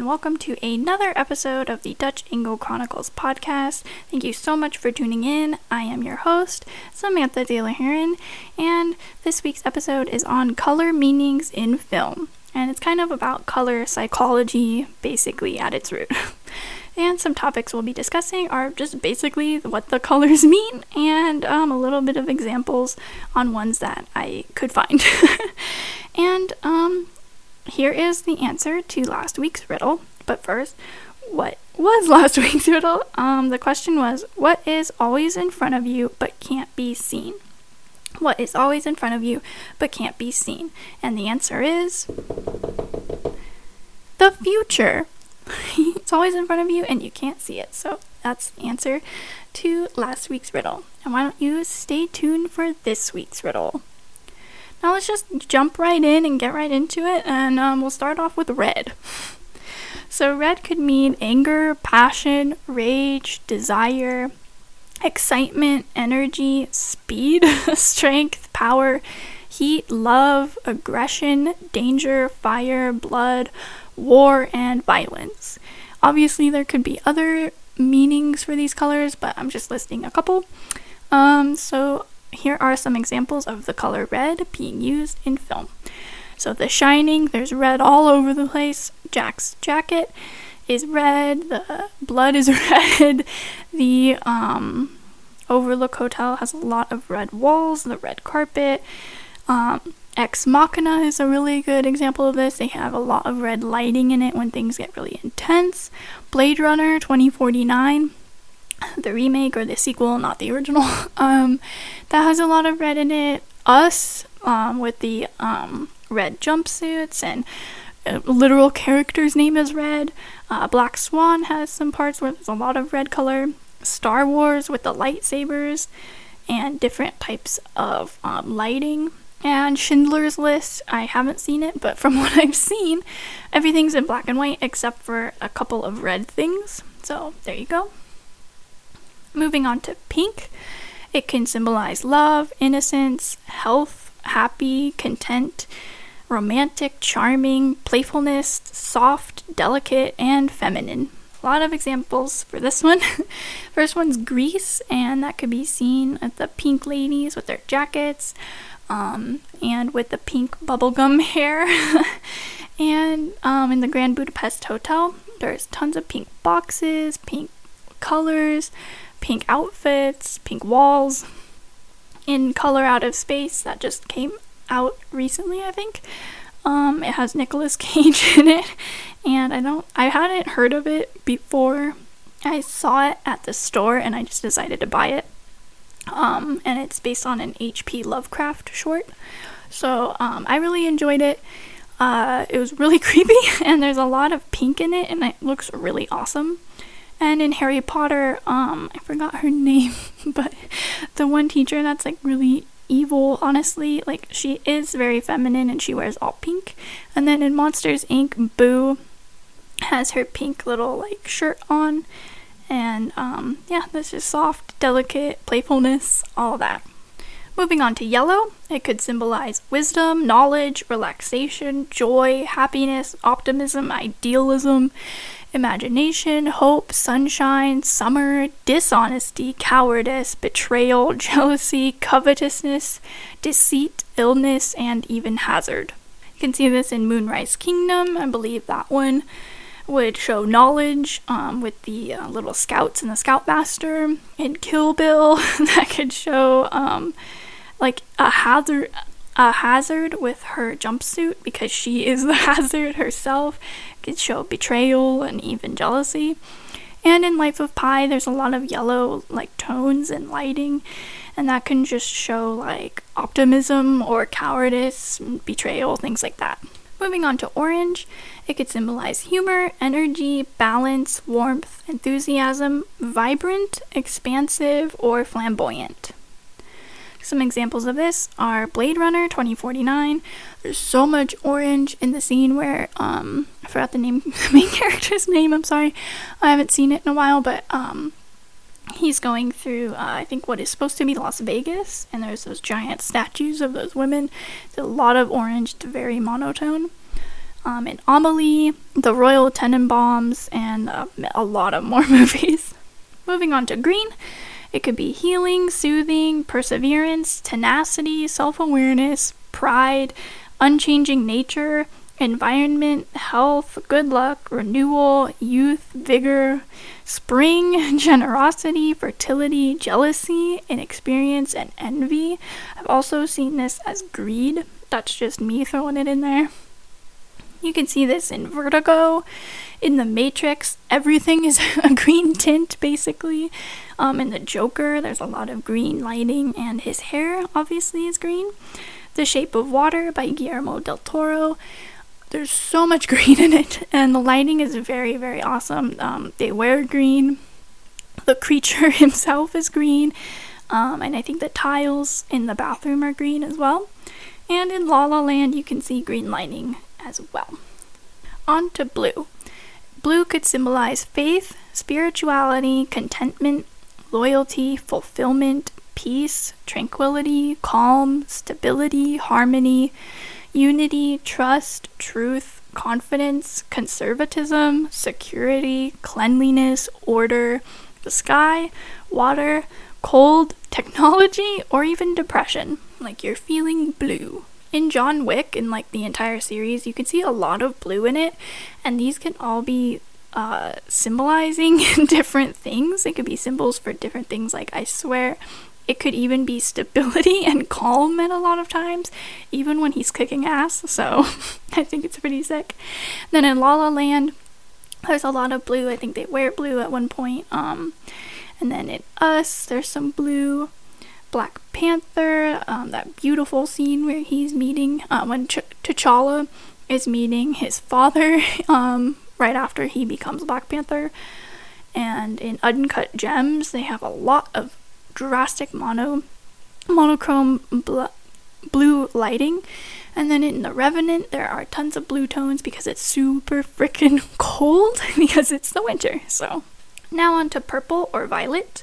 and welcome to another episode of the Dutch Angle Chronicles podcast. Thank you so much for tuning in. I am your host, Samantha De La Heron, and this week's episode is on color meanings in film. And it's kind of about color psychology, basically, at its root. and some topics we'll be discussing are just basically what the colors mean and um, a little bit of examples on ones that I could find. and um, here is the answer to last week's riddle. But first, what was last week's riddle? Um, the question was, what is always in front of you but can't be seen? What is always in front of you but can't be seen? And the answer is the future. it's always in front of you and you can't see it. So that's the answer to last week's riddle. And why don't you stay tuned for this week's riddle? Now let's just jump right in and get right into it, and um, we'll start off with red. So, red could mean anger, passion, rage, desire, excitement, energy, speed, strength, power, heat, love, aggression, danger, fire, blood, war, and violence. Obviously, there could be other meanings for these colors, but I'm just listing a couple. Um, so, here are some examples of the color red being used in film. So, The Shining, there's red all over the place. Jack's jacket is red. The blood is red. The um, Overlook Hotel has a lot of red walls, the red carpet. Um, Ex Machina is a really good example of this. They have a lot of red lighting in it when things get really intense. Blade Runner 2049 the remake or the sequel, not the original. Um, that has a lot of red in it. Us, um, with the um, red jumpsuits and a literal character's name is red. Uh, Black Swan has some parts where there's a lot of red color. Star Wars with the lightsabers and different types of um, lighting. And Schindler's List, I haven't seen it, but from what I've seen, everything's in black and white except for a couple of red things. So there you go. Moving on to pink, it can symbolize love, innocence, health, happy, content, romantic, charming, playfulness, soft, delicate, and feminine. A lot of examples for this one. First one's Grease, and that could be seen at the pink ladies with their jackets um, and with the pink bubblegum hair. and um, in the Grand Budapest Hotel, there's tons of pink boxes, pink colors, pink outfits, pink walls. In Color Out of Space, that just came out recently, I think. Um, it has Nicolas Cage in it, and I don't, I hadn't heard of it before. I saw it at the store, and I just decided to buy it. Um, and it's based on an H.P. Lovecraft short, so um, I really enjoyed it. Uh, it was really creepy, and there's a lot of pink in it, and it looks really awesome. And in Harry Potter, um, I forgot her name, but the one teacher that's like really evil, honestly, like she is very feminine and she wears all pink. And then in Monsters Inc., Boo has her pink little like shirt on. And um, yeah, this is soft, delicate, playfulness, all that. Moving on to yellow, it could symbolize wisdom, knowledge, relaxation, joy, happiness, optimism, idealism imagination, hope, sunshine, summer, dishonesty, cowardice, betrayal, jealousy, covetousness, deceit, illness, and even hazard. You can see this in Moonrise Kingdom. I believe that one would show knowledge um, with the uh, little scouts and the scoutmaster. In Kill Bill, that could show um, like a hazard a hazard with her jumpsuit because she is the hazard herself. It Could show betrayal and even jealousy. And in Life of Pi, there's a lot of yellow like tones and lighting, and that can just show like optimism or cowardice, betrayal, things like that. Moving on to orange, it could symbolize humor, energy, balance, warmth, enthusiasm, vibrant, expansive, or flamboyant. Some examples of this are Blade Runner 2049. There's so much orange in the scene where um I forgot the name the main character's name, I'm sorry. I haven't seen it in a while, but um he's going through uh, I think what is supposed to be Las Vegas and there's those giant statues of those women. There's a lot of orange, it's very monotone. um, Amelie, The Royal Tenenbaums, and uh, a lot of more movies. Moving on to green, it could be healing, soothing, perseverance, tenacity, self awareness, pride, unchanging nature, environment, health, good luck, renewal, youth, vigor, spring, generosity, fertility, jealousy, inexperience, and envy. I've also seen this as greed. That's just me throwing it in there. You can see this in Vertigo, in The Matrix. Everything is a green tint, basically. Um, in The Joker, there's a lot of green lighting, and his hair obviously is green. The Shape of Water by Guillermo del Toro. There's so much green in it, and the lighting is very, very awesome. Um, they wear green. The creature himself is green, um, and I think the tiles in the bathroom are green as well. And in La La Land, you can see green lighting as well. On to blue. Blue could symbolize faith, spirituality, contentment, loyalty, fulfillment, peace, tranquility, calm, stability, harmony, unity, trust, truth, confidence, conservatism, security, cleanliness, order, the sky, water, cold, technology, or even depression. Like you're feeling blue in John Wick, in like the entire series, you can see a lot of blue in it, and these can all be uh, symbolizing different things. It could be symbols for different things. Like I swear, it could even be stability and calm at a lot of times, even when he's kicking ass. So I think it's pretty sick. Then in La La Land, there's a lot of blue. I think they wear blue at one point. Um, and then in Us, there's some blue. Black Panther, um, that beautiful scene where he's meeting, uh, when Ch- T'Challa is meeting his father um, right after he becomes Black Panther. And in Uncut Gems, they have a lot of drastic mono, monochrome bl- blue lighting. And then in The Revenant, there are tons of blue tones because it's super freaking cold because it's the winter. So now on to purple or violet.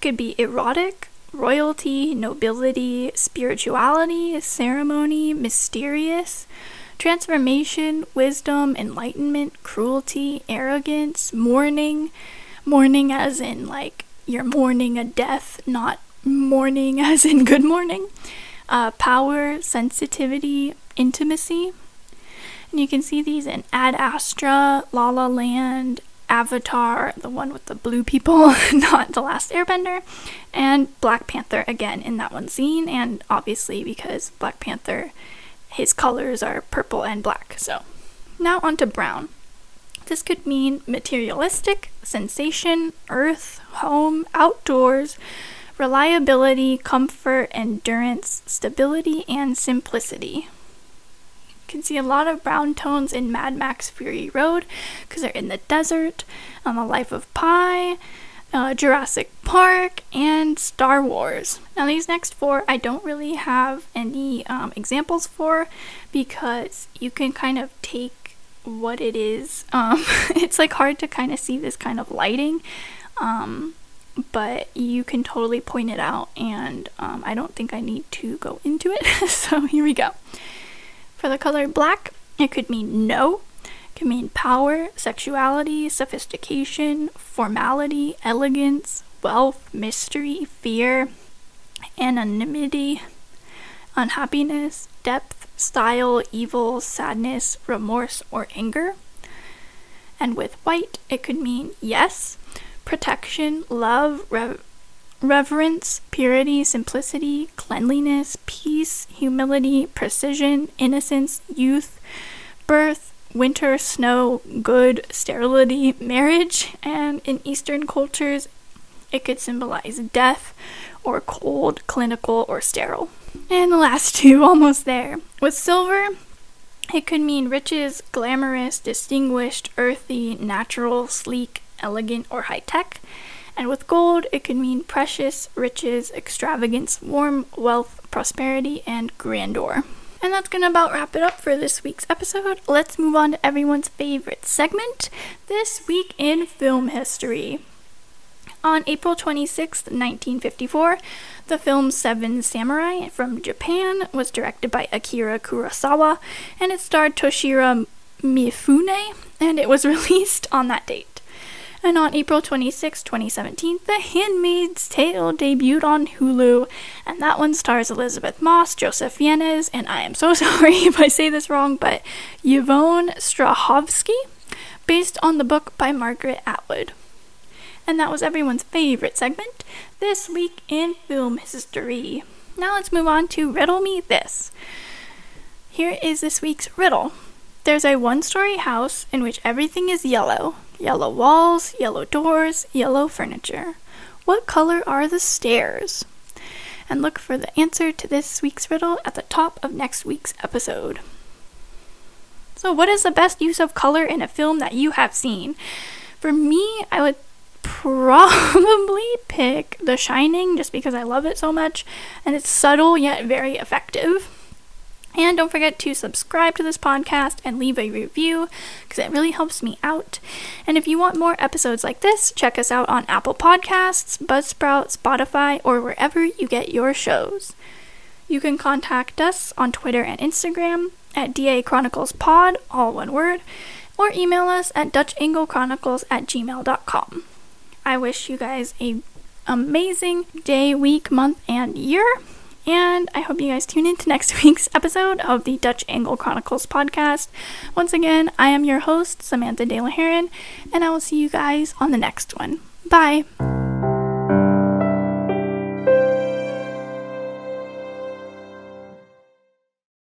Could be erotic, royalty, nobility, spirituality, ceremony, mysterious, transformation, wisdom, enlightenment, cruelty, arrogance, mourning, mourning as in like you're mourning a death, not mourning as in good morning, uh, power, sensitivity, intimacy. And you can see these in Ad Astra, La La Land, Avatar, the one with the blue people, not The Last Airbender, and Black Panther again in that one scene, and obviously because Black Panther, his colors are purple and black. So now on to brown. This could mean materialistic, sensation, earth, home, outdoors, reliability, comfort, endurance, stability, and simplicity can see a lot of brown tones in Mad Max Fury Road because they're in the desert, on The Life of Pi, uh, Jurassic Park, and Star Wars. Now, these next four I don't really have any um, examples for because you can kind of take what it is. Um, it's like hard to kind of see this kind of lighting. Um, but you can totally point it out, and um, I don't think I need to go into it. so, here we go. For the color black, it could mean no, it could mean power, sexuality, sophistication, formality, elegance, wealth, mystery, fear, anonymity, unhappiness, depth, style, evil, sadness, remorse, or anger. And with white, it could mean yes, protection, love, rev- reverence, purity, simplicity, cleanliness, peace, humility, precision, innocence, youth, birth, winter, snow, good, sterility, marriage, and in Eastern cultures, it could symbolize death or cold, clinical, or sterile. And the last two, almost there. With silver, it could mean riches, glamorous, distinguished, earthy, natural, sleek, elegant, or high tech. And with gold, it could mean precious, riches, extravagance, warm, wealth, prosperity, and grandeur. And that's gonna about wrap it up for this week's episode. Let's move on to everyone's favorite segment This Week in Film History. On April 26, 1954, the film Seven Samurai from Japan was directed by Akira Kurosawa and it starred Toshiro Mifune, and it was released on that date. And on April 26, 2017, The Handmaid's Tale debuted on Hulu, and that one stars Elisabeth Moss, Joseph Fiennes, and I am so sorry if I say this wrong, but Yvonne Strahovski, based on the book by Margaret Atwood. And that was everyone's favorite segment, This Week in Film History. Now let's move on to Riddle Me This. Here is this week's riddle. There's a one story house in which everything is yellow yellow walls, yellow doors, yellow furniture. What color are the stairs? And look for the answer to this week's riddle at the top of next week's episode. So, what is the best use of color in a film that you have seen? For me, I would probably pick The Shining just because I love it so much and it's subtle yet very effective. And don't forget to subscribe to this podcast and leave a review because it really helps me out. And if you want more episodes like this, check us out on Apple Podcasts, Buzzsprout, Spotify, or wherever you get your shows. You can contact us on Twitter and Instagram at DA Chronicles Pod, all one word, or email us at DutchAngleChronicles at gmail.com. I wish you guys a amazing day, week, month, and year. And I hope you guys tune in to next week's episode of the Dutch Angle Chronicles podcast. Once again, I am your host, Samantha De La Heron, and I will see you guys on the next one. Bye.